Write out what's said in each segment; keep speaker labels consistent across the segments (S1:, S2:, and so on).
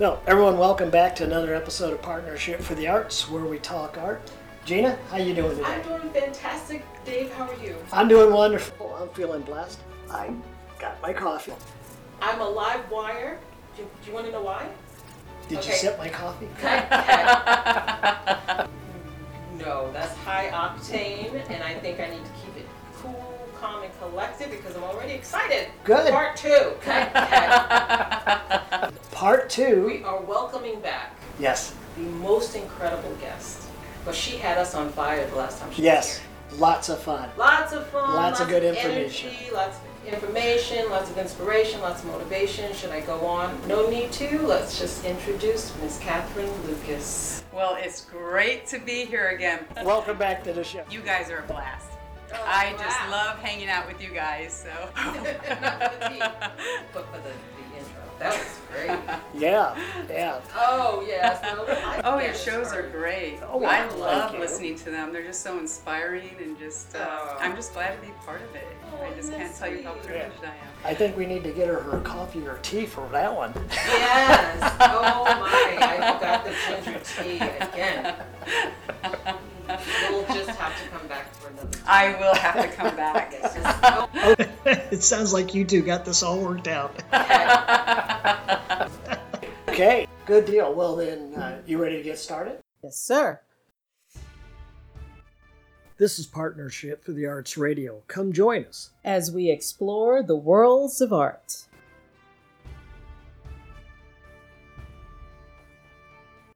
S1: Well, everyone, welcome back to another episode of Partnership for the Arts, where we talk art. Gina, how you doing today?
S2: I'm doing fantastic. Dave, how are you?
S1: I'm doing wonderful. I'm feeling blessed. I got my coffee.
S2: I'm a live wire. Do, do you want to know why?
S1: Did you
S2: Okay.
S1: sip my coffee?
S2: no, that's high octane, and I think I need to keep it cool, calm, and collected because I'm already excited.
S1: Good.
S2: Part two.
S1: Part two.
S2: we are welcoming back
S1: Yes.
S2: the most incredible guest. But she had us on fire the last time she
S1: Yes.
S2: was here.
S1: Yes, lots of fun.
S2: Lots of fun.
S1: Lots of good
S2: energy,
S1: information.
S2: Lots of information, lots of inspiration, lots of motivation. Should I go on? No need to. Let's just introduce Miss Catherine Lucas.
S3: Well, it's great to be here again.
S1: Welcome back to the show.
S3: You guys are a blast.
S2: Oh,
S3: I just love hanging out with you guys. So.
S2: Not for the tea, but for the, the intro. That was great.
S1: Yeah. Yeah.
S2: Oh yes. No,
S3: Oh, your
S2: get
S3: shows are great.
S1: Oh,
S3: I love listening to them. They're just so inspiring and just, uh,
S2: Oh.
S3: I'm just glad to be part of it.
S2: Oh,
S3: I just can't
S2: that
S3: tell you how
S2: sweet?
S3: privileged I am.
S1: I think we need to get her her coffee or tea for that one.
S2: Yes. Oh my! I forgot the ginger tea again. We'll just have to come back for another. Time.
S3: I will have to come back.
S2: Yes, just
S1: it sounds like you two got this all worked out. Okay. Good deal. Well, then, uh, you ready to get started?
S2: Yes, sir.
S1: This is Partnership for the Arts Radio. Come join us.
S2: As we explore the worlds of art.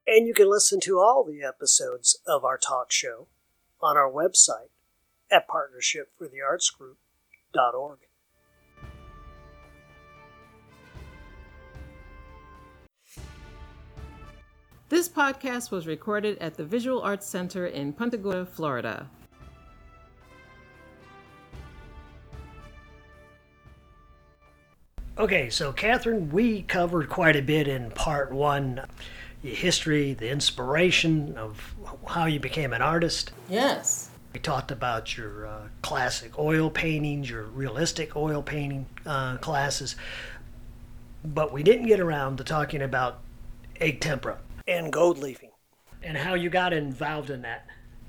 S1: And you can listen to all the episodes of our talk show on our website at partnershipfortheartsgroup.org.
S2: This podcast was recorded at the Visual Arts Center in Punta Gorda, Florida.
S1: Okay, so Catherine, we covered quite a bit in part one your history, the inspiration of how you became an artist.
S2: Yes.
S1: We talked about your uh, classic oil paintings, your realistic oil painting uh, classes, but we didn't get around to talking about egg tempera and gold leafing and how you got involved in that.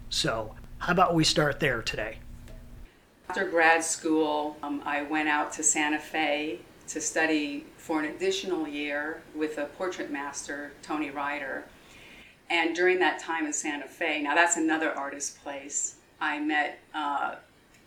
S1: So, how about we start there today?
S3: After grad school, um, I went out to Santa Fe to study for an additional year with a portrait master, Tony Ryder. And during that time in Santa Fe, now that's another artist place, I met uh,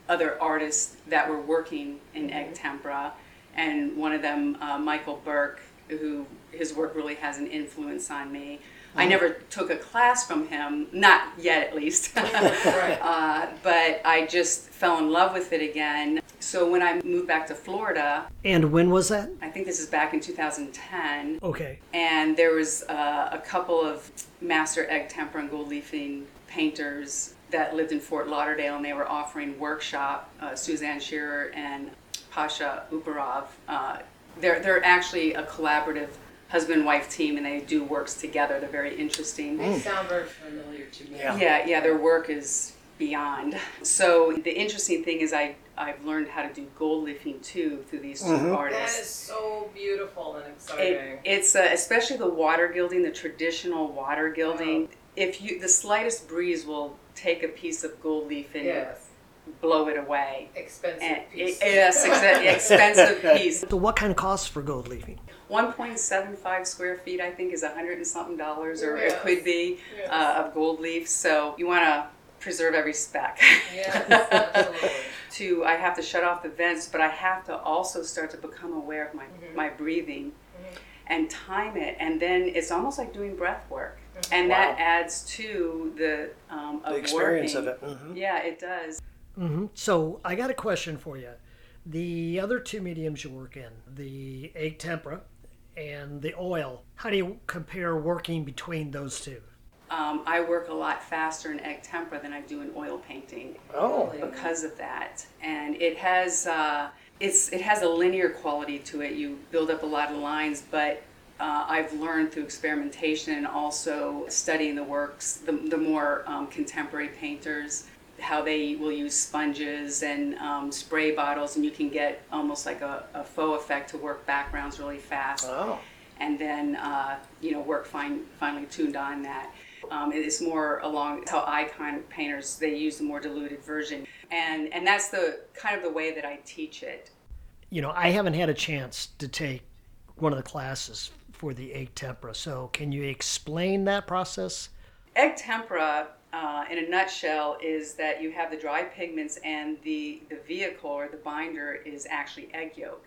S3: other artists that were working in egg tempera, and one of them, uh, Michael Bergt, who his work really has an influence on me. I never took a class from him, not yet at least.
S2: Right.
S3: uh, but I just fell in love with it again. So when I moved back to Florida,
S1: And when was that?
S3: I think this is back in 2010,
S1: Okay.
S3: and there was uh, a couple of master egg tempera and gold leafing painters that lived in Fort Lauderdale, and they were offering workshop. Uh, Suzanne Scherer and Pasha Ouporov. Uh, they're they're actually a collaborative husband-wife team, and they do works together. They're very interesting.
S2: They sound very familiar to me.
S1: Yeah.
S3: Yeah, yeah, their work is beyond. So the interesting thing is I I've learned how to do gold leafing too through these 2
S1: Mhm.
S2: That
S3: artists.
S2: is so beautiful and exciting.
S3: It, it's uh, especially the water gilding, the traditional water gilding. If you the slightest breeze will take a piece of gold leaf and
S2: yes.
S3: blow it away.
S2: Expensive
S3: And
S2: piece.
S3: it- yes, exa- expensive piece.
S1: So, what kind of costs for gold leafing?
S3: 1.75 square feet, I think, is a hundred and something dollars, or
S2: Yes.
S3: it could be
S2: Yes.
S3: uh, of gold leaf. So you want to preserve every speck.
S2: Yes,
S3: to I have to shut off the vents, but I have to also start to become aware of my,
S2: Mm-hmm.
S3: my breathing and time it. And then it's almost like doing breath work.
S2: Mm-hmm.
S3: And that adds to the, um, of
S1: The experience
S3: working.
S1: of it. hmm
S3: Yeah, it does.
S1: hmm So, I got a question for you. The other two mediums you work in, the egg tempera and the oil, how do you compare working between those two?
S3: Um, I work a lot faster in egg tempera than I do in oil painting.
S1: Oh,
S3: because of that. And it has uh, it's it has a linear quality to it. You build up a lot of lines, but uh, I've learned through experimentation and also studying the works, the, the more um, contemporary painters, how they will use sponges and um, spray bottles, and you can get almost like a, a faux effect to work backgrounds really fast.
S1: oh.
S3: and then uh, you know work fine, finely tuned on that. Um, it's more along how icon painters they use the more diluted version, and and that's the kind of the way that I teach it.
S1: You know, I haven't had a chance to take one of the classes for the egg tempera. So, can you explain that process?
S3: Egg tempera, uh, in a nutshell, is that you have the dry pigments and the, the vehicle or the binder is actually egg yolk.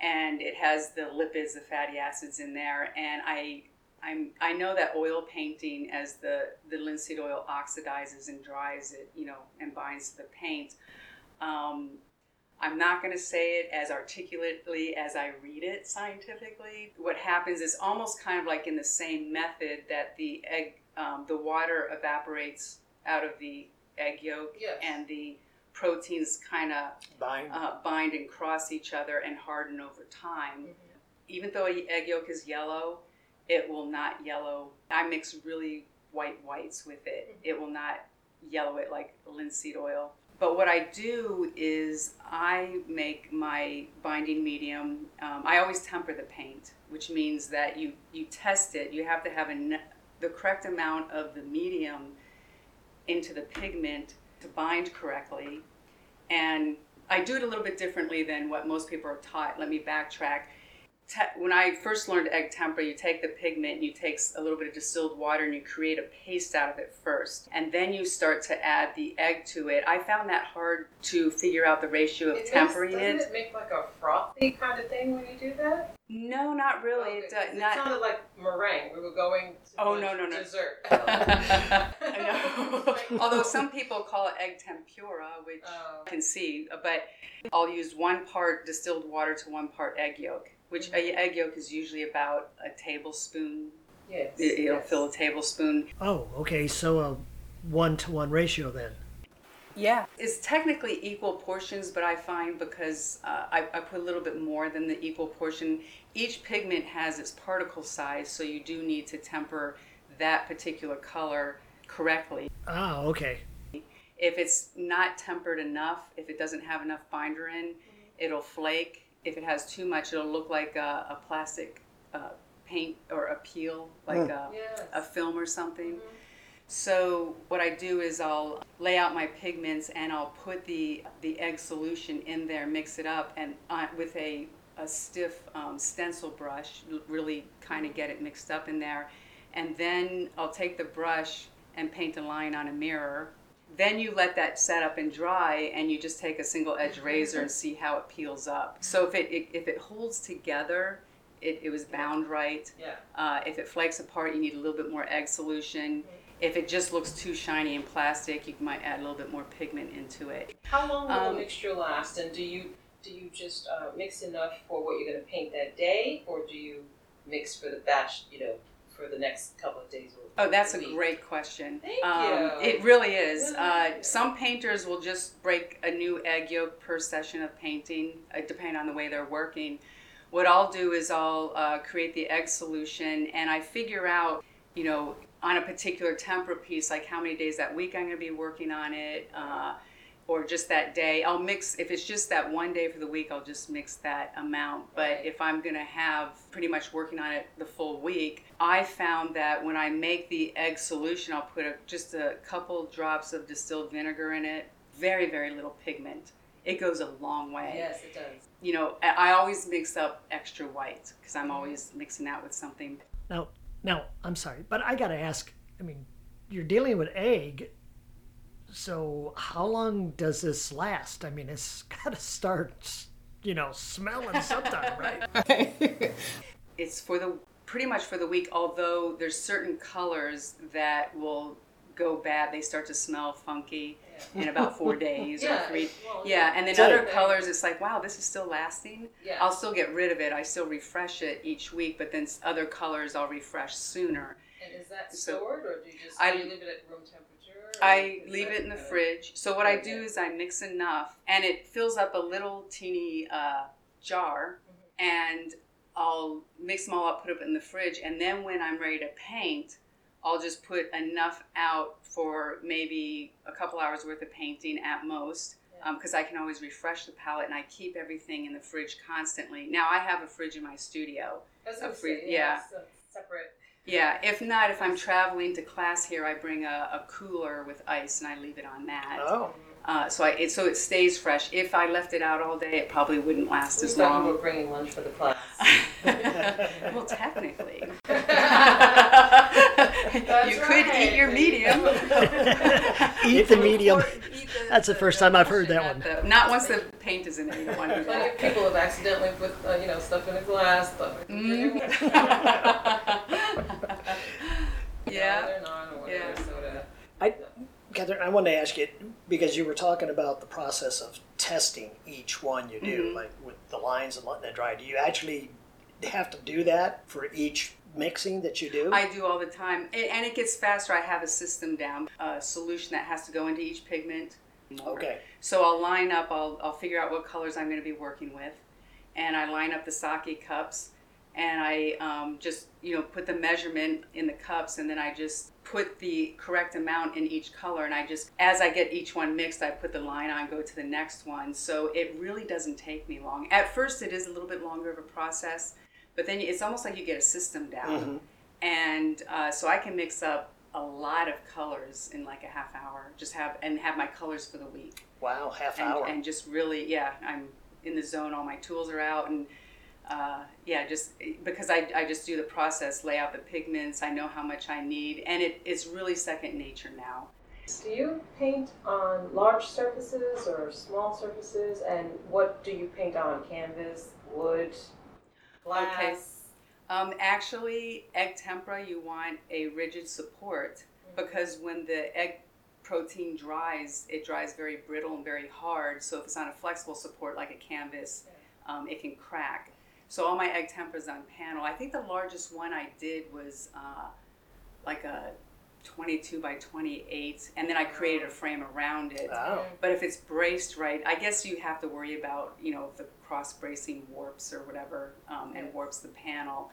S3: And it has the lipids, the fatty acids in there. And I, I'm, I know that oil painting, as the, the linseed oil oxidizes and dries it, you know, and binds to the paint. Um, I'm not going to say it as articulately as I read it scientifically. What happens is almost kind of like in the same method that the egg, um, the water evaporates out of the egg yolk,
S2: Yes.
S3: and the proteins kind of
S1: Bind.
S3: uh, bind and cross each other and harden over time. Even though a egg yolk is yellow, it will not yellow. I mix really white whites with it. It will not yellow it like linseed oil. But what I do is I make my binding medium. Um, I always temper the paint, which means that you you test it. You have to have the correct amount of the medium into the pigment to bind correctly. And I do it a little bit differently than what most people are taught. Let me backtrack. Te- when I first learned egg tempera, you take the pigment and you take a little bit of distilled water and you create a paste out of it first. And then you start to add the egg to it. I found that hard to figure out the ratio of
S2: It makes-
S3: tempering
S2: doesn't
S3: it.
S2: it make like a frothy kind of thing when you do that?
S3: No, not really.
S2: Oh, okay,
S3: It, does
S2: it
S3: not.
S2: sounded like meringue. We were going to
S3: Oh, no, no, no.
S2: dessert.
S3: Although some people call it egg tempura, which
S2: Oh.
S3: I can see, but I'll use one part distilled water to one part egg yolk, which a egg yolk is usually about a tablespoon.
S2: yes.
S3: It- It'll
S2: yes.
S3: fill a tablespoon.
S1: Oh, okay. So a one to one ratio then.
S3: Yeah. It's technically equal portions, but I find because uh, I, I put a little bit more than the equal portion, each pigment has its particle size, so you do need to temper that particular color correctly.
S1: Ah, okay.
S3: If it's not tempered enough, if it doesn't have enough binder in, it'll flake. If it has too much, it'll look like a, a plastic uh, paint or a peel, like a,
S2: Yes.
S3: a film or something. So what I do is I'll lay out my pigments and I'll put the the egg solution in there, mix it up, and uh, with a a stiff um, stencil brush, really kind of get it mixed up in there, and then I'll take the brush and paint a line on a mirror. Then you let that set up and dry, and you just take a single edge razor and see how it peels up. So if it, it if it holds together, it, it was bound right.
S2: Yeah.
S3: Uh, if it flakes apart, you need a little bit more egg solution. If it just looks too shiny and plastic, you might add a little bit more pigment into it.
S2: How long will
S3: Um,
S2: the mixture last? And do you do you just uh, mix enough for what you're going to paint that day, or do you mix for the batch? You know, for the next couple of days. Or
S3: Oh, that's a great question.
S2: Thank
S3: um,
S2: you.
S3: It really is. Uh, some painters will just break a new egg yolk per session of painting, uh, depending on the way they're working. What I'll do is I'll uh, create the egg solution and I figure out, you know, on a particular tempera piece, like how many days that week I'm going to be working on it. Or just that day. I'll mix, if it's just that one day for the week, I'll just mix that amount. But
S2: Right.
S3: if I'm gonna have pretty much working on it the full week, I found that when I make the egg solution, I'll put a, just a couple drops of distilled vinegar in it, very, very little pigment. It goes a long way.
S2: Yes, it does.
S3: You know, I I always mix up extra white because I'm mm-hmm. always mixing that with something.
S1: Now, now I'm sorry, but I got to ask. I mean, you're dealing with egg, so how long does this last? I mean, it's got to start, you know, smelling sometime, right?
S3: it's for the pretty much for the week although there's certain colors that will go bad they start to smell funky in about four days
S2: Yeah,
S3: or three
S2: well,
S3: yeah and then other colors it's like wow this is still lasting
S2: Yeah.
S3: i'll still get rid of it i still refresh it each week but then other colors i'll refresh sooner
S2: And is that
S3: So-
S2: stored, or do you just
S3: I-
S2: do you leave it at room temperature?
S3: I leave it in the fridge. So what I do is I mix enough, and it fills up a little teeny uh, jar,
S2: Mm-hmm.
S3: and I'll mix them all up, put them in the fridge, and then when I'm ready to paint, I'll just put enough out for maybe a couple hours worth of painting at most.
S2: Yeah.
S3: because I can always refresh the palette and I keep everything in the fridge constantly. Now I have a fridge in my studio.
S2: That's
S3: A
S2: what I'm
S3: free-
S2: saying,
S3: yeah.
S2: a Separate.
S3: Yeah, if not, if I'm traveling to class here, I bring a, a cooler with ice and I leave it on that.
S1: Oh,
S3: Uh, so I, it, so it stays fresh. If I left it out all day, it probably wouldn't last
S2: We
S3: as
S2: long. you
S3: long.
S2: were bringing lunch for the class.
S3: well, technically, you
S2: That's
S3: could eat your medium.
S1: eat the medium.
S3: Eat the-
S1: That's the first time I've heard that one.
S3: the- Not once the paint is in it. You want
S2: Plenty of people have accidentally put, uh, you know, stuff in a glass, stuff in a. No,
S3: yeah.
S2: they're not, or whatever,
S3: Yeah.
S2: soda.
S1: I, Catherine, I wanted to ask you because you were talking about the process of testing each one you do,
S3: Mhm.
S1: like with the lines and letting it dry. Do you actually have to do that for each mixing that you do?
S3: I do all the time, A- and it gets faster. I have a system down, a solution that has to go into each pigment.
S1: okay.
S3: So I'll line up. I'll I'll figure out what colors I'm going to be working with, and I line up the sake cups, and I um, just you know put the measurement in the cups, and then I just put the correct amount in each color, and I just as I get each one mixed, I put the line on, go to the next one. So it really doesn't take me long. At first, it is a little bit longer of a process, but then it's almost like you get a system down,
S1: Mhm.
S3: and uh, so I can mix up a lot of colors in like a half hour. Just have and have my colors for the week
S1: Wow, half
S3: and,
S1: hour.
S3: and just really yeah i'm in the zone all my tools are out and uh, yeah just because I, I just do the process lay out the pigments i know how much i need and it, it's really second nature now
S2: Do you paint on large surfaces or small surfaces? And what do you paint on? Canvas, wood, glass?
S3: um, actually egg tempera you want a rigid support because when the egg protein dries it dries very brittle and very hard so if it's on a flexible support like a canvas um, it can crack so all my egg temperas on panel i think the largest one i did was uh, like a 22 by 28 and then i created a frame around it
S1: oh,
S3: but if it's braced right, I guess you have to worry about, you know, if the cross bracing warps or whatever um, and warps the panel.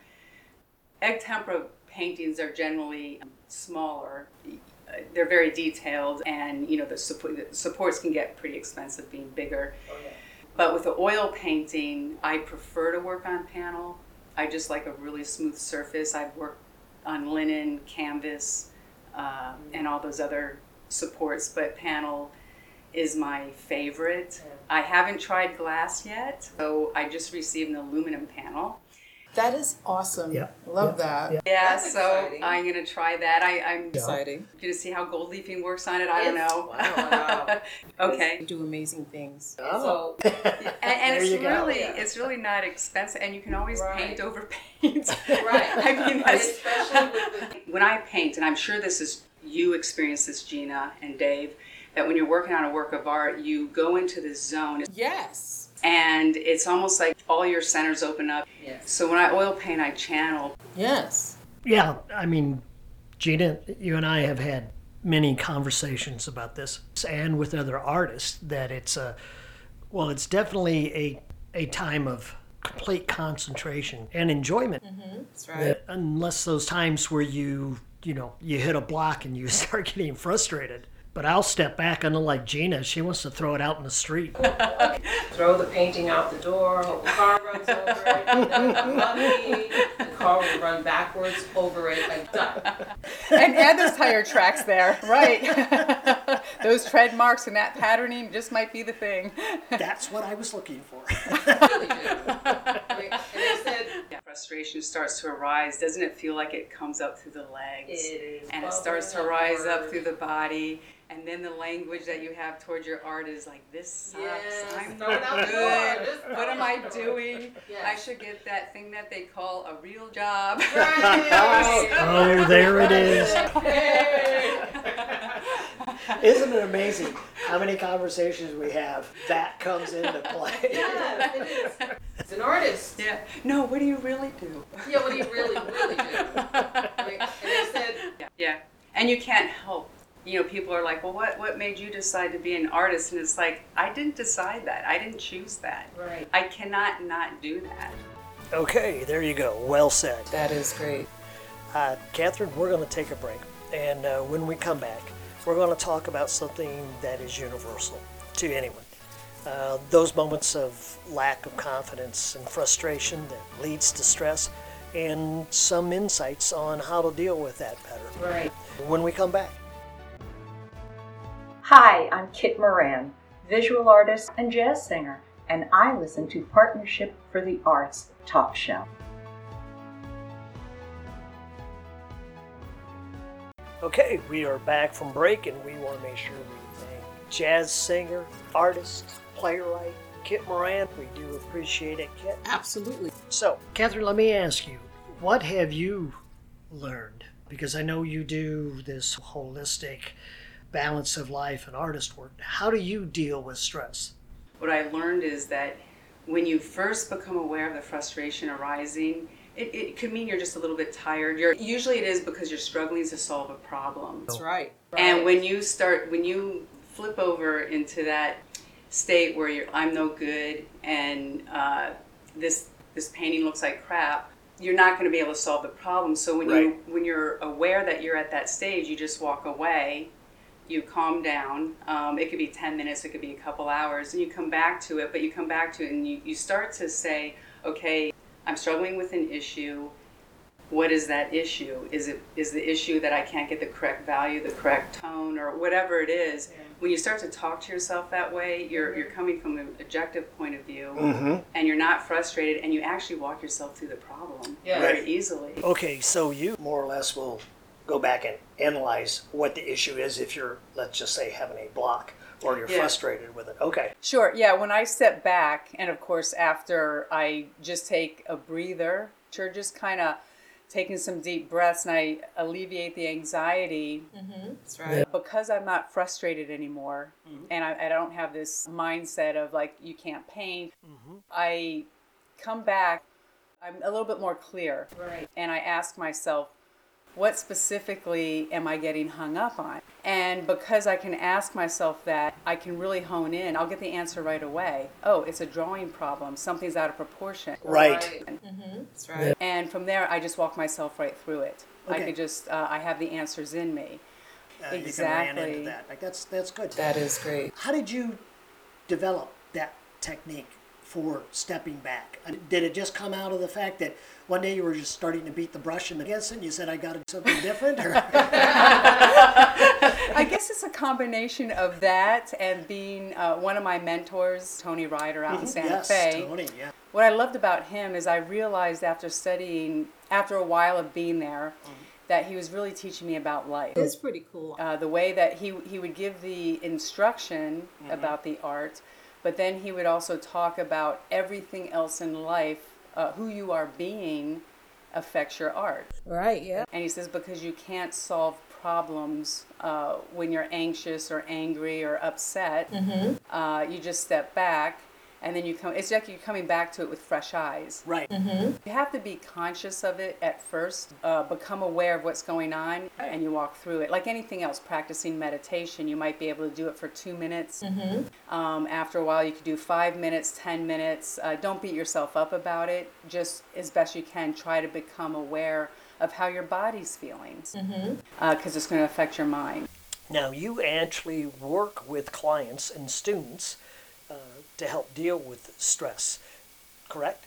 S3: Egg tempera paintings are generally smaller. They're very detailed, and you know the, support, the supports can get pretty expensive being bigger.
S2: Oh, yeah.
S3: But with the oil painting, I prefer to work on panel. I just like a really smooth surface. I've worked on linen, canvas, uh, and all those other supports, but panel is my favorite. I haven't tried glass yet, so I just received an aluminum panel.
S4: That is awesome.
S1: Yeah,
S4: Love
S1: yeah,
S4: that.
S1: yeah.
S3: Yeah, so
S2: exciting.
S3: I'm gonna try that. I, I'm
S4: Exciting.
S3: gonna see how gold leafing works on it. I don't know.
S2: wow.
S3: okay.
S4: You do amazing things.
S1: oh.
S2: So,
S3: and, and it's really
S2: Yeah.
S3: it's really not expensive and you can always
S2: Right.
S3: paint over paint
S2: Right.
S3: i mean that's,
S2: especially with
S3: when i paint and i'm sure this is you experience this gina and dave that when you're working on a work of art you go into this zone
S4: Yes.
S3: And it's almost like all your centers open up
S2: yes.
S3: so when i oil paint i channel
S4: Yes.
S1: Yeah, I mean, Gina, you and I have had many conversations about this, and with other artists, that it's a, well, it's definitely a a time of complete concentration and enjoyment. Mm-hmm.
S4: That's right.
S1: That unless those times where you, you know, you hit a block and you start getting frustrated. But I'll step back, unlike Gina, she wants to throw it out in the street.
S2: Throw the painting out the door, hope the car runs over it, and then if I'm lucky, the car will run backwards over it, like done.
S4: and add those tire tracks there. Right. those tread marks and that patterning just might be the thing.
S1: That's what I was looking for.
S2: really do. And they said
S3: frustration starts to arise doesn't it feel like it comes up through the legs
S2: it is
S3: and it starts to rise up through the body and then the language that you have towards your art is like this sucks
S2: Yes,
S3: i'm
S2: throw it
S3: not
S2: out the door,
S3: good
S2: just throw
S3: what
S2: it
S3: am
S2: out
S3: i
S2: the door."
S3: doing
S2: Yes.
S3: i should get that thing that they call a real job
S2: Right.
S1: Oh, there it is. Isn't it amazing how many conversations we have that comes into play?
S2: Yes, it is. It's an artist.
S3: yeah no what do you really do
S2: Yeah, what do you really, really do? I mean, and they said,
S3: yeah. yeah and you can't help you know people are like well what what made you decide to be an artist and it's like i didn't decide that i didn't choose that
S2: right.
S3: i cannot not do that
S1: Okay, there you go. Well said.
S4: That is great.
S1: Uh, Catherine, we're going to take a break. And uh, when we come back, we're going to talk about something that is universal to anyone. uh, those moments of lack of confidence and frustration that leads to stress, and some insights on how to deal with that better.
S2: Right.
S1: When we come back.
S5: Hi, I'm Kit Moran, visual artist and jazz singer, and I listen to Partnership for the Arts Talk Show.
S1: Okay, we are back from break, and we want to make sure we thank jazz singer, artist, playwright, Kit Moran. We do appreciate it, Kit.
S6: Absolutely.
S1: So, Catherine, let me ask you, what have you learned? Because I know you do this holistic balance of life and artist work. How do you deal with stress?
S7: What I learned is that when you first become aware of the frustration arising, it, it could mean you're just a little bit tired. You're usually it is because you're struggling to solve a problem.
S6: That's right.
S7: And when you start, when you flip over into that state where you're, I'm no good, and uh, this this painting looks like crap, you're not going to be able to solve the problem. So when you
S1: Right.
S7: when you're aware that you're at that stage, you just walk away. You calm down. Um, it could be 10 minutes, it could be a couple hours, and you come back to it. But you come back to it and you, you start to say, okay, I'm struggling with an issue what is that issue? Is it is the issue that I can't get the correct value, the correct tone, or whatever it is? When you start to talk to yourself that way, you're you're coming from an objective point of view, and you're not frustrated, and you actually walk yourself through the problem
S6: Yeah.
S7: very
S1: Right.
S7: easily.
S1: Okay, so you more or less will go back and analyze what the issue is if you're, let's just say, having a block or you're
S7: Yeah.
S1: frustrated with it. Okay.
S3: Sure. Yeah. When I step back, and of course, after I just take a breather, sure, just kind of taking some deep breaths and I alleviate the anxiety mm-hmm,
S6: That's right.
S3: because I'm not frustrated anymore mm-hmm. and I, I don't have this mindset of like, you can't paint. Mm-hmm. I come back, I'm a little bit more clear.
S2: Right.
S3: And I ask myself, what specifically am I getting hung up on? And because I can ask myself that, I can really hone in. I'll get the answer right away. Oh, it's a drawing problem. Something's out of proportion.
S1: Right.
S6: mm-hmm That's right.
S3: And from there, I just walk myself right through it. Okay. I
S1: Okay.
S3: could just, uh, I have the answers in me.
S1: Uh, You can ran into
S3: Exactly.
S1: that. Like that's that's good.
S6: That is great.
S1: How did you develop that technique for stepping back? Uh, Did it just come out of the fact that one day you were just starting to beat the brush and against it and you said, I got to do something different? Or,
S3: I guess it's a combination of that and being uh, one of my mentors, Tony Ryder, out in Santa
S1: yes,
S3: Fe.
S1: Tony, yeah.
S3: What I loved about him is I realized after studying, after a while of being there, that he was really teaching me about life.
S6: It's pretty cool.
S3: Uh, the way that he, he would give the instruction about the art, but then he would also talk about everything else in life, uh, who you are being affects your art.
S6: Right. Yeah.
S3: And he says, because you can't solve problems uh, when you're anxious or angry or upset, uh, you just step back and then you come, it's like you're coming back to it with fresh eyes.
S1: Right.
S3: You have to be conscious of it at first, uh, become aware of what's going on, and you walk through it. Like anything else, practicing meditation, you might be able to do it for two minutes. Um, after a while, you could do five minutes, 10 minutes. Uh, don't beat yourself up about it. Just as best you can, try to become aware of how your body's feeling, because it's going to affect your mind.
S1: Now, you actually work with clients and students uh, to help deal with stress, correct?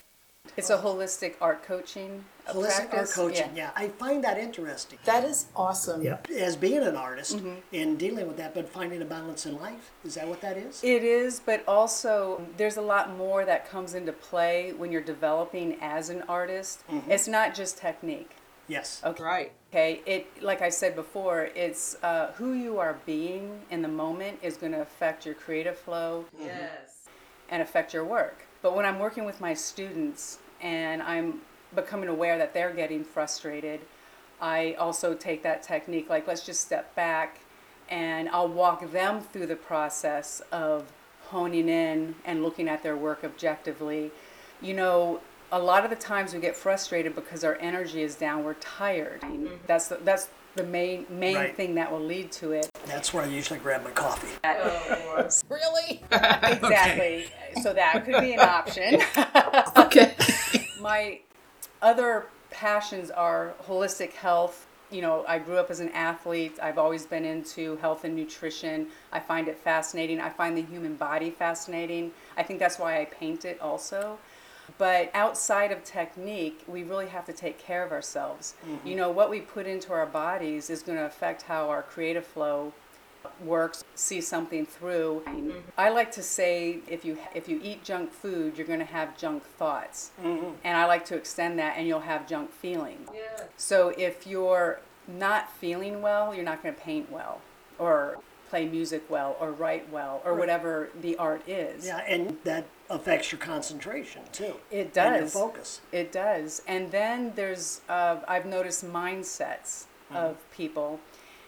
S3: It's a holistic art coaching
S1: Holistic art coaching, yeah. I find that interesting.
S6: That is awesome.
S1: Yeah. As being an artist
S3: Mm-hmm.
S1: and dealing with that, but finding a balance in life, is that what that is?
S3: It is, but also there's a lot more that comes into play when you're developing as an artist. It's not just technique.
S1: Yes.
S3: Okay.
S6: Right.
S3: Okay. It, like I said before, it's uh, who you are being in the moment is going to affect your creative flow
S6: Yes.
S3: And affect your work. But when I'm working with my students and I'm becoming aware that they're getting frustrated, I also take that technique like let's just step back and I'll walk them through the process of honing in and looking at their work objectively. You know, a lot of the times we get frustrated because our energy is down, we're tired. Mm-hmm. That's the, that's the main main
S1: Right.
S3: thing that will lead to it.
S1: That's where I usually grab my coffee.
S6: Oh, really?
S3: Exactly. So that could be an option.
S6: Okay.
S3: my other passions are holistic health, you know, I grew up as an athlete. I've always been into health and nutrition. I find it fascinating. I find the human body fascinating. I think that's why I paint it also. But outside of technique, we really have to take care of ourselves. Mm-hmm. You know, what we put into our bodies is going to affect how our creative flow works, see something through. Mm-hmm. I like to say if you if you eat junk food, you're going to have junk thoughts. Mm-hmm. And I like to extend that and you'll have junk feelings.
S2: Yeah.
S3: So if you're not feeling well, you're not going to paint well or play music well or write well or whatever the art is.
S1: Yeah, and that affects your concentration too.
S3: It
S1: And your
S3: does.
S1: focus.
S3: It does. And then there's, uh, I've noticed mindsets of people.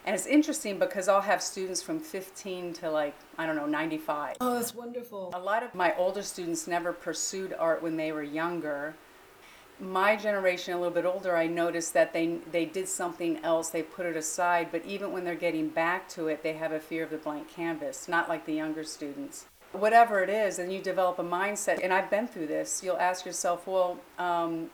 S3: And it's interesting because I'll have students from 15 to like, I don't know, 95.
S6: Oh, that's wonderful.
S3: A lot of my older students never pursued art when they were younger. My generation, a little bit older, I noticed that they they did something else. They put it aside, but even when they're getting back to it, they have a fear of the blank canvas. Not like the younger students. Whatever it is, and you develop a mindset. And I've been through this. You'll ask yourself, well, um,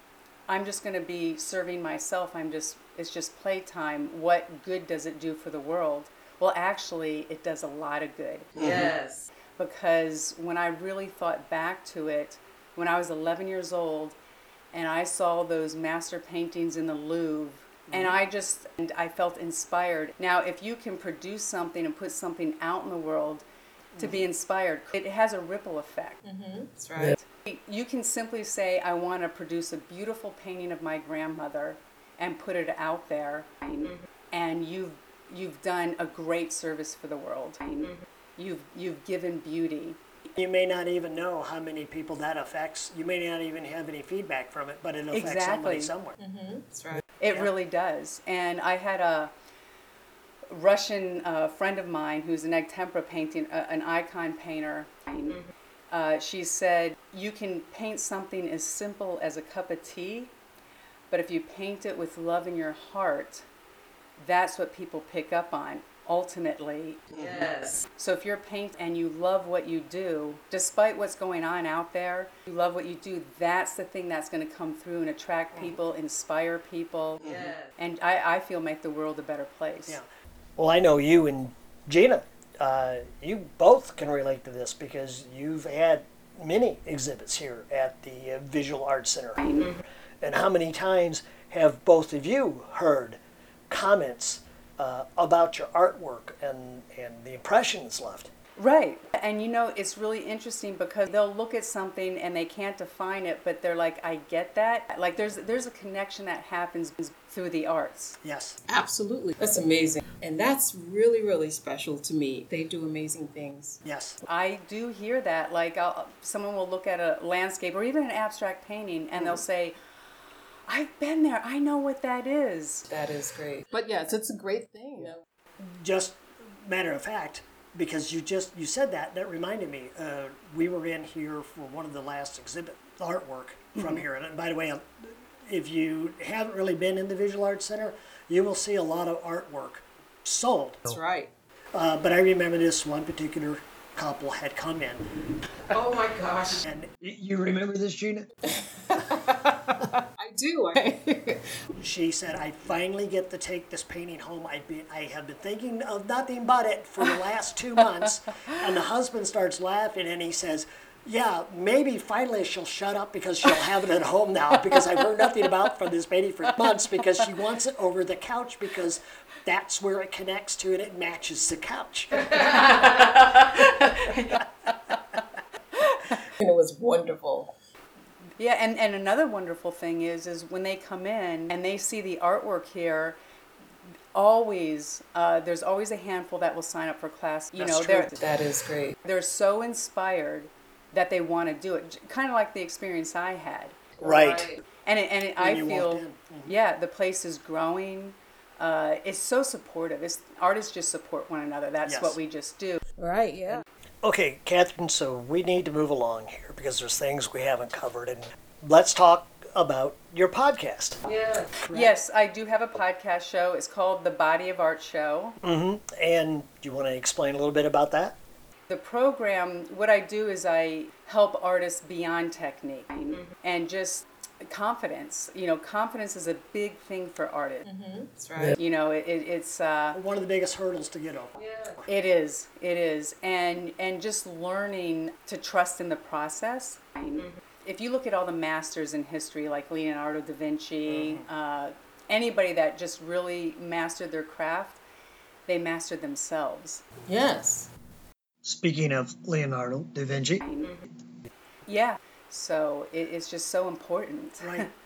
S3: I'm just going to be serving myself. I'm just it's just playtime. What good does it do for the world? Well, actually, it does a lot of good
S2: Yes.
S3: because when I really thought back to it, when I was 11 years old and I saw those master paintings in the Louvre, and mm-hmm. I just and I felt inspired. Now, if you can produce something and put something out in the world to be mm-hmm. inspired, it has a ripple effect. Mm-hmm.
S6: That's right.
S3: You can simply say, I want to produce a beautiful painting of my grandmother and put it out there, mm-hmm. and you've, you've done a great service for the world. You've, you've given beauty.
S1: You may not even know how many people that affects. You may not even have any feedback from it, but it affects somebody somewhere.
S3: Exactly.
S1: somewhere.
S6: That's right.
S3: It
S1: Yeah.
S3: really does. And I had a Russian uh, friend of mine who's an egg tempera painting, uh, an icon painter. Uh, she said, You can paint something as simple as a cup of tea, but if you paint it with love in your heart, that's what people pick up on ultimately.
S2: Yes.
S3: So if you're a paint and you love what you do, despite what's going on out there, you love what you do, that's the thing that's going to come through and attract people, inspire people,
S2: Yes.
S3: and I, I feel make the world a better place.
S1: Yeah. Well, I know you and Gina. Uh, you both can relate to this because you've had many exhibits here at the uh, Visual Arts Center. And how many times have both of you heard comments uh, about your artwork and, and the impression it's left?
S3: Right. And you know, it's really interesting because they'll look at something and they can't define it, but they're like, I get that. Like there's there's a connection that happens through the arts.
S1: Yes.
S6: Absolutely. That's amazing. And that's really, really special to me. They do amazing things.
S1: Yes.
S3: I do hear that. Like I'll, someone will look at a landscape or even an abstract painting and they'll say, I've been there. I know what that is.
S6: That is great. But yes, it's a great thing. You
S1: just matter of fact because you just you said that that reminded me uh, we were in here for one of the last exhibit artwork from here and by the way if you haven't really been in the visual arts center you will see a lot of artwork sold
S6: That's right.
S1: uh, but i remember this one particular couple had come in
S2: Oh my gosh.
S1: and you remember this gina
S6: I do. I,
S1: she said, "I finally get to take this painting home. I've been, I have been thinking of nothing but it for the last two months." and the husband starts laughing, and he says, "Yeah, maybe finally she'll shut up because she'll have it at home now because I've heard nothing about from this baby for months because she wants it over the couch because." That's where it connects to and it matches the couch.
S6: and it was wonderful.
S3: Yeah, and, and another wonderful thing is is when they come in and they see the artwork here, always uh, there's always a handful that will sign up for class. You
S1: That's
S3: know,
S1: true.
S3: they're
S6: That is great.
S3: they're so inspired that they want to do it, kind of like the experience I had.
S1: Right.
S3: And it, and it, I feel,
S1: walked in.
S3: yeah, the place is growing. Uh, it's so supportive. It's, artists just support one another. That's
S1: Yes.
S3: what we just do.
S6: Right, yeah.
S1: Okay, Catherine, so we need to move along here because there's things we haven't covered. And let's talk about your podcast.
S2: Yeah.
S3: Yes, I do have a podcast show. It's called The Body of Art Show. Mm-hmm.
S1: And do you want to explain a little bit about that?
S3: The program, what I do is I help artists beyond technique and just confidence. You know, confidence is a big thing for artists. mm-hmm.
S6: That's right.
S3: You know, it, it, it's uh,
S1: One of the biggest hurdles to get over.
S2: Yeah.
S3: it is, it is, and and just learning to trust in the process. If you look at all the masters in history, like Leonardo da Vinci, uh, anybody that just really mastered their craft, they mastered themselves.
S6: Yes.
S1: Speaking of Leonardo da Vinci,
S3: Yeah. So it, it's just so important.
S1: right?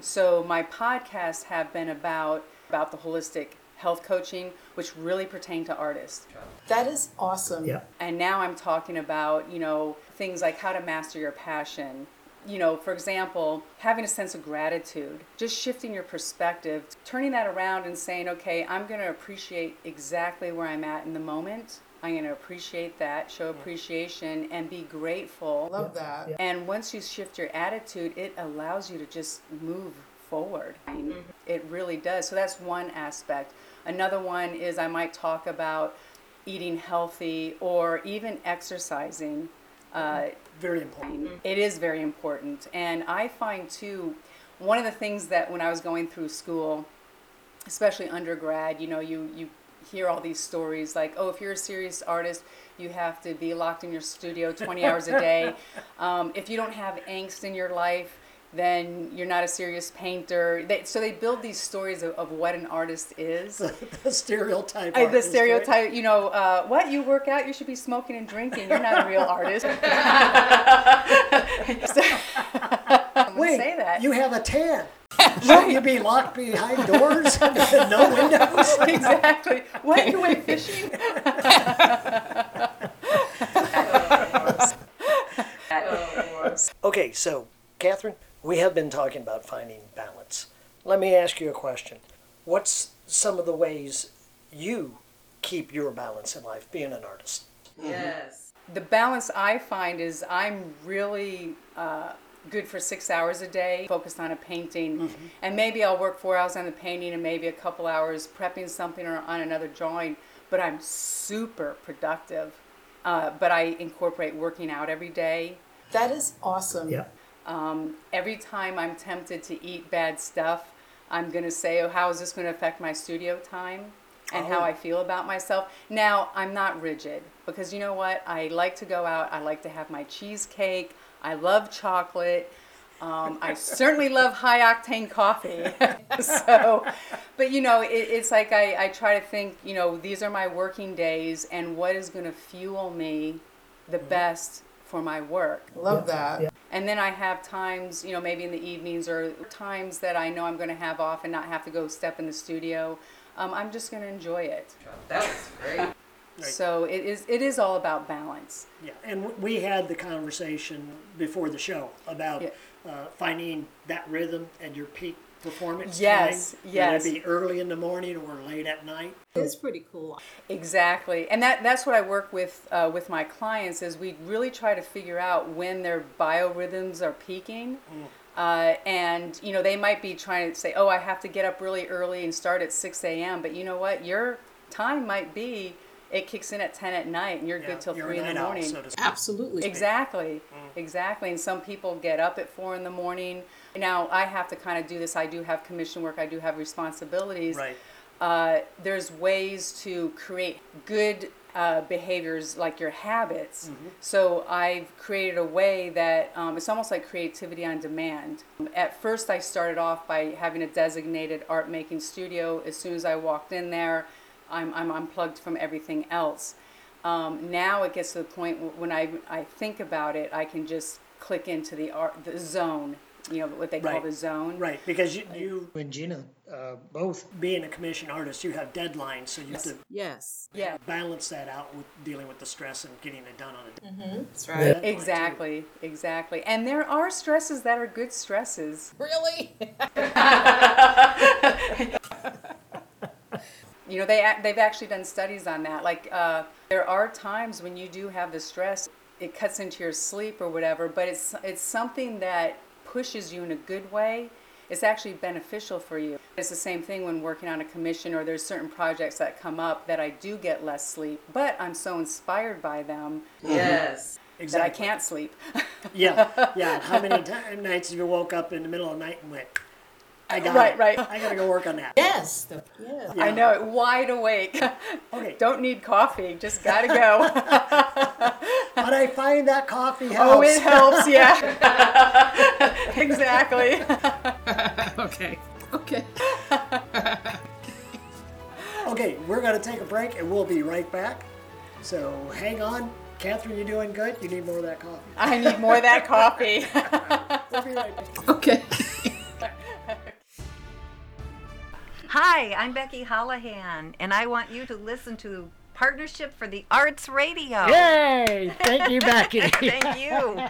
S3: So my podcasts have been about about the holistic health coaching, which really pertain to artists.
S6: That is awesome.
S1: Yeah.
S3: And now I'm talking about, you know, things like how to master your passion. You know, for example, having a sense of gratitude, just shifting your perspective, turning that around and saying, okay, I'm going to appreciate exactly where I'm at in the moment. I'm going to appreciate that, show appreciation, and be grateful.
S6: Love that.
S3: And once you shift your attitude, it allows you to just move forward. I mean, It really does. So that's one aspect. Another one is I might talk about eating healthy or even exercising. Uh,
S1: Very important.
S3: it is very important. And I find too, one of the things that when I was going through school, especially undergrad, you know, you, you hear all these stories like, oh, if you're a serious artist, you have to be locked in your studio 20 hours a day. Um, if you don't have angst in your life, then you're not a serious painter. They, so they build these stories of, of what an artist is.
S1: the stereotype.
S3: Uh, the
S1: artist, right?
S3: stereotype, you know, uh, what you work out, you should be smoking and drinking. You're not a real artist.
S1: Wait,
S3: say that.
S1: you have a tan. Shouldn't you be locked behind doors? no windows?
S3: exactly. What you went fishing?
S1: Okay, so, Catherine, we have been talking about finding balance. Let me ask you a question. What's some of the ways you keep your balance in life being an artist?
S2: Yes.
S3: The balance I find is I'm really uh, good for six hours a day, focused on a painting, and maybe I'll work four hours on the painting and maybe a couple hours prepping something or on another drawing. But I'm super productive. Uh, but I incorporate working out every day.
S6: That is awesome.
S1: Yeah.
S3: Um, every time I'm tempted to eat bad stuff, I'm going to say, oh, how is this going to affect my studio time and how
S1: Oh.
S3: I feel about myself? Now, I'm not rigid because you know what? I like to go out, I like to have my cheesecake, I love chocolate. Um, I certainly love high octane coffee. so, but you know, it, it's like I, I try to think, you know, these are my working days and what is going to fuel me the best for my work.
S6: Love that.
S3: And then I have times, you know, maybe in the evenings or times that I know I'm going to have off and not have to go step in the studio. Um, I'm just going to enjoy it.
S2: That was great.
S1: Right.
S3: So it is. It is all about balance.
S1: Yeah, and we had the conversation before the show about
S3: Yeah.
S1: uh, finding that rhythm and your peak performance
S3: Yes,
S1: time.
S3: yes.
S1: Whether it be early in the morning or late at night.
S6: It's pretty cool.
S3: Exactly, and that that's what I work with uh, with my clients is we really try to figure out when their biorhythms are peaking. Uh, and you know they might be trying to say, "Oh, I have to get up really early and start at 6 a.m." But you know what? Your time might be it kicks in at 10 at night, and you're
S1: Yeah,
S3: good till
S1: you're
S3: three in the
S1: night owl,
S3: morning.
S1: so to speak.
S6: Absolutely.
S3: Exactly, exactly. And some people get up at four in the morning. Now I have to kind of do this. I do have commission work. I do have responsibilities.
S1: Right.
S3: Uh, there's ways to create good uh, behaviors like your habits. So I've created a way that um, it's almost like creativity on demand. At first, I started off by having a designated art making studio. As soon as I walked in there, I'm, I'm unplugged from everything else. Um, now it gets to the point when I, I think about it, I can just click into the art, the zone, you know, what they call
S1: Right.
S3: the zone.
S1: Right, because you, you and Gina, uh, both being a commission artist, you have deadlines, so you have to
S6: Yes.
S3: Yeah.
S1: balance that out with dealing with the stress and getting it done on a
S6: That's right.
S1: deadline, too.
S3: Exactly, exactly. And there are stresses that are good stresses.
S6: Really?
S3: You know, they they've actually done studies on that. Like, uh, there are times when you do have the stress, it cuts into your sleep or whatever, but it's it's something that pushes you in a good way. It's actually beneficial for you. It's the same thing when working on a commission or there's certain projects that come up that I do get less sleep, but I'm so inspired by them
S2: Yes.
S3: that I can't sleep.
S1: Yeah, yeah. How many ti nights have you woke up in the middle of the night and went, I got
S3: Right,
S1: it.
S3: right.
S1: I gotta go work on that.
S6: Yes. The, yeah.
S3: I know it, wide awake.
S1: Okay.
S3: Don't need coffee, just gotta go.
S1: But I find that coffee helps.
S3: oh, it helps, yeah. exactly.
S6: Okay. Okay.
S1: Okay, we're gonna take a break and we'll be right back. So hang on. Catherine, you're doing good? You need more of that coffee.
S3: I need more of that coffee.
S1: We'll be right back.
S6: Okay.
S8: Hi, I'm Becky Hallahan, and I want you to listen to Partnership for the Arts Radio.
S1: Yay! Thank you, Becky.
S8: Thank you.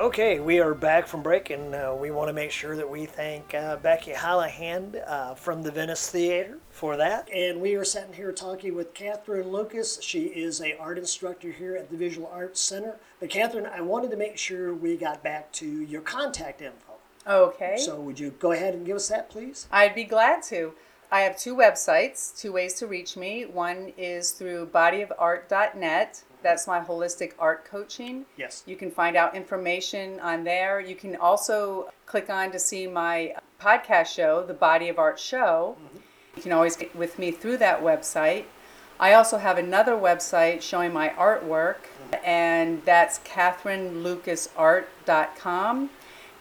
S1: Okay, we are back from break, and uh, we want to make sure that we thank uh, Becky Hallahan uh, from the Venice Theater for that. And we are sitting here talking with Catherine Lucas. She is a art instructor here at the Visual Arts Center. But Catherine, I wanted to make sure we got back to your contact info.
S3: Okay.
S1: So would you go ahead and give us that, please?
S3: I'd be glad to. I have two websites, two ways to reach me. One is through bodyofart.net. That's my holistic art coaching.
S1: Yes.
S3: You can find out information on there. You can also click on to see my podcast show, The Body of Art Show. Mm-hmm. You can always get with me through that website. I also have another website showing my artwork, mm-hmm. and that's catherinelucasart.com.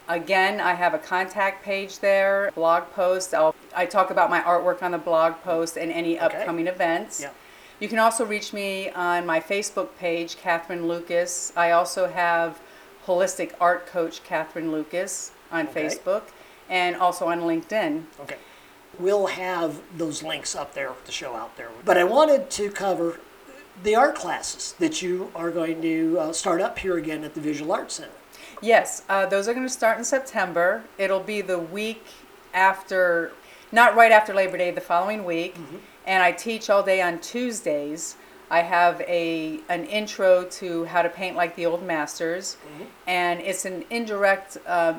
S3: Again, I have a contact page there, blog post. I'll, I talk about my artwork on the blog post and any upcoming events.
S1: Yeah.
S3: You can also reach me on my Facebook page, Catherine Lucas. I also have Holistic Art Coach Catherine Lucas on
S1: Okay.
S3: Facebook and also on LinkedIn.
S1: Okay. We'll have those links up there to show out there. But I wanted to cover the art classes that you are going to uh, start up here again at the Visual Arts Center.
S3: Yes, uh, those are going to start in September. It'll be the week after, not right after Labor Day, the following week. And I teach all day on Tuesdays. I have a an intro to how to paint like the old masters, and it's an indirect uh,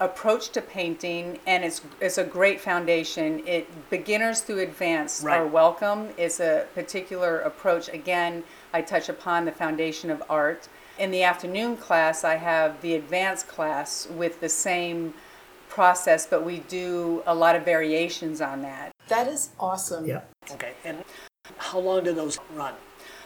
S3: approach to painting, and it's it's a great foundation. It beginners through advanced are welcome. It's a particular approach. Again, I touch upon the foundation of art. In the afternoon class, I have the advanced class with the same process, but we do a lot of variations on that.
S6: That is awesome. Yeah.
S1: Okay. And how long do those run?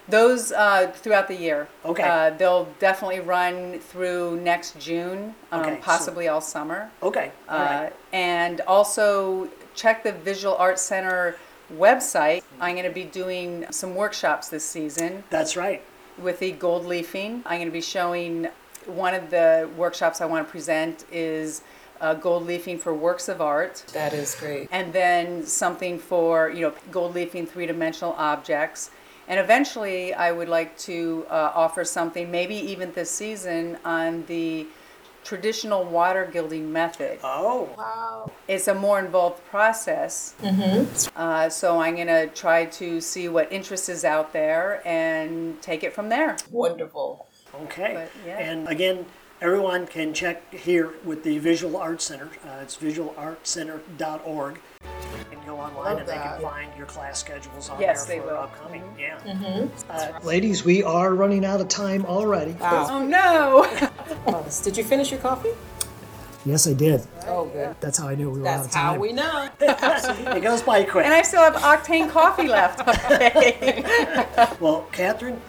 S3: Those uh, throughout the year.
S1: Okay.
S3: Uh, they'll definitely run through next June, um,
S1: Okay, so-
S3: possibly all summer.
S1: Okay. All
S3: Uh,
S1: right.
S3: and also check the Visual Arts Center website. I'm going to be doing some workshops this season
S1: That's right.
S3: With the gold leafing. I'm going to be showing one of the workshops I want to present is uh, gold leafing for works of art
S6: That is great.
S3: and then something for you know gold leafing three-dimensional objects and eventually i would like to uh, offer something maybe even this season on the traditional water gilding method
S1: Oh.
S6: Wow.
S3: it's a more involved process uh, so i'm going to try to see what interest is out there and take it from there
S6: Wonderful.
S1: Okay.
S3: But, yeah.
S1: And again, everyone can check here with the Visual Arts Center. Uh, it's visualartcenter.org. And go online
S6: Love
S1: and they can find your class schedules on
S3: Yes,
S1: there
S3: they
S1: for
S3: will.
S1: upcoming. Yeah.
S6: Mm-hmm.
S1: Uh, ladies, we are running out of time already.
S6: Wow.
S3: oh no
S6: Did you finish your coffee?
S1: Yes, I did.
S6: Oh, good.
S1: That's how I knew we were out of time.
S6: That's
S1: time.
S6: how we know.
S1: it goes by quick.
S3: and i still have octane coffee left okay
S1: Well, Catherine,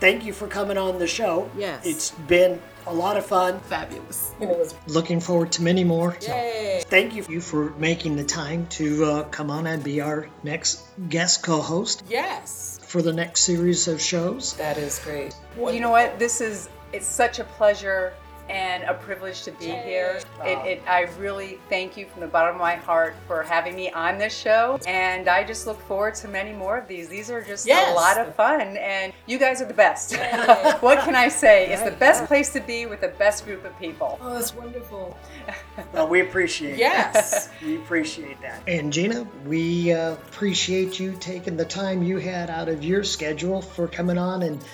S1: thank you for coming on the show.
S6: Yes.
S1: It's been a lot of fun.
S6: Fabulous. And it was
S1: Looking forward to many more. So
S6: yay.
S1: thank you for making the time to uh, come on and be our next guest co host
S6: Yes.
S1: for the next series of shows.
S6: That is great.
S3: You know what? This is it's such a pleasure and a privilege to be here. It, it, I really thank you from the bottom of my heart for having me on this show, and I just look forward to many more of these. These are just
S6: Yes.
S3: a lot of fun, and you guys are the best. what can I say? It's the best place to be with the best group of people.
S6: Oh, that's wonderful.
S1: Well, we appreciate
S6: Yes.
S1: it. We appreciate that. And Gina, we uh, appreciate you taking the time you had out of your schedule for coming on and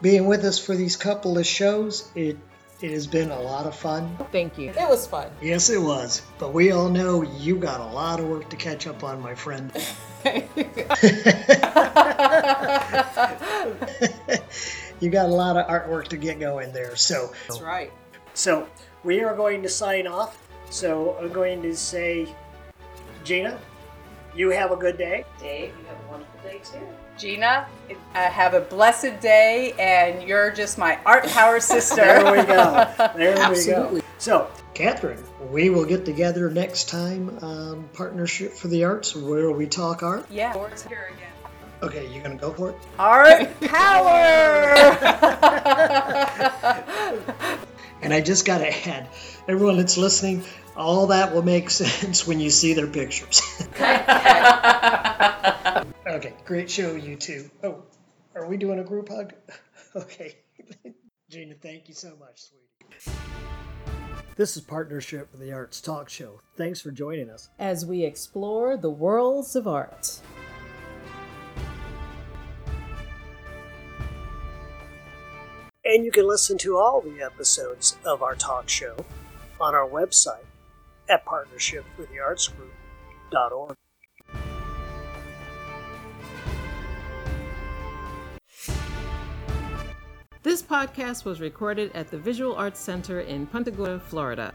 S1: being with us for these couple of shows. It it has been a lot of fun.
S6: Thank you. It was fun.
S1: Yes, it was. But we all know you got a lot of work to catch up on, my friend. you got a lot of artwork to get going there. So,
S6: That's right.
S1: so we are going to sign off. So I'm going to say, Gina, you have a good day.
S2: Dave, you have a wonderful day too.
S3: Gina, uh, have a blessed day, and you're just my art power sister.
S1: There we go. There we
S6: Absolutely.
S1: go. So, Catherine, we will get together next time on Partnership for the Arts, where we talk art.
S3: Yeah. Here again.
S1: Okay, you're gonna go for it?
S3: Art power.
S1: And I just gotta add, everyone that's listening, all that will make sense when you see their pictures. okay, great show, you two. Oh, are we doing a group hug? Okay. Gina, thank you so much, sweetie. This is Partnership for the Arts Talk Show. Thanks for joining us.
S6: As we explore the worlds of art.
S1: And you can listen to all the episodes of our talk show on our website at partnershipfortheartsgroup.org.
S6: This podcast was recorded at the Visual Arts Center in Punta Gorda, Florida.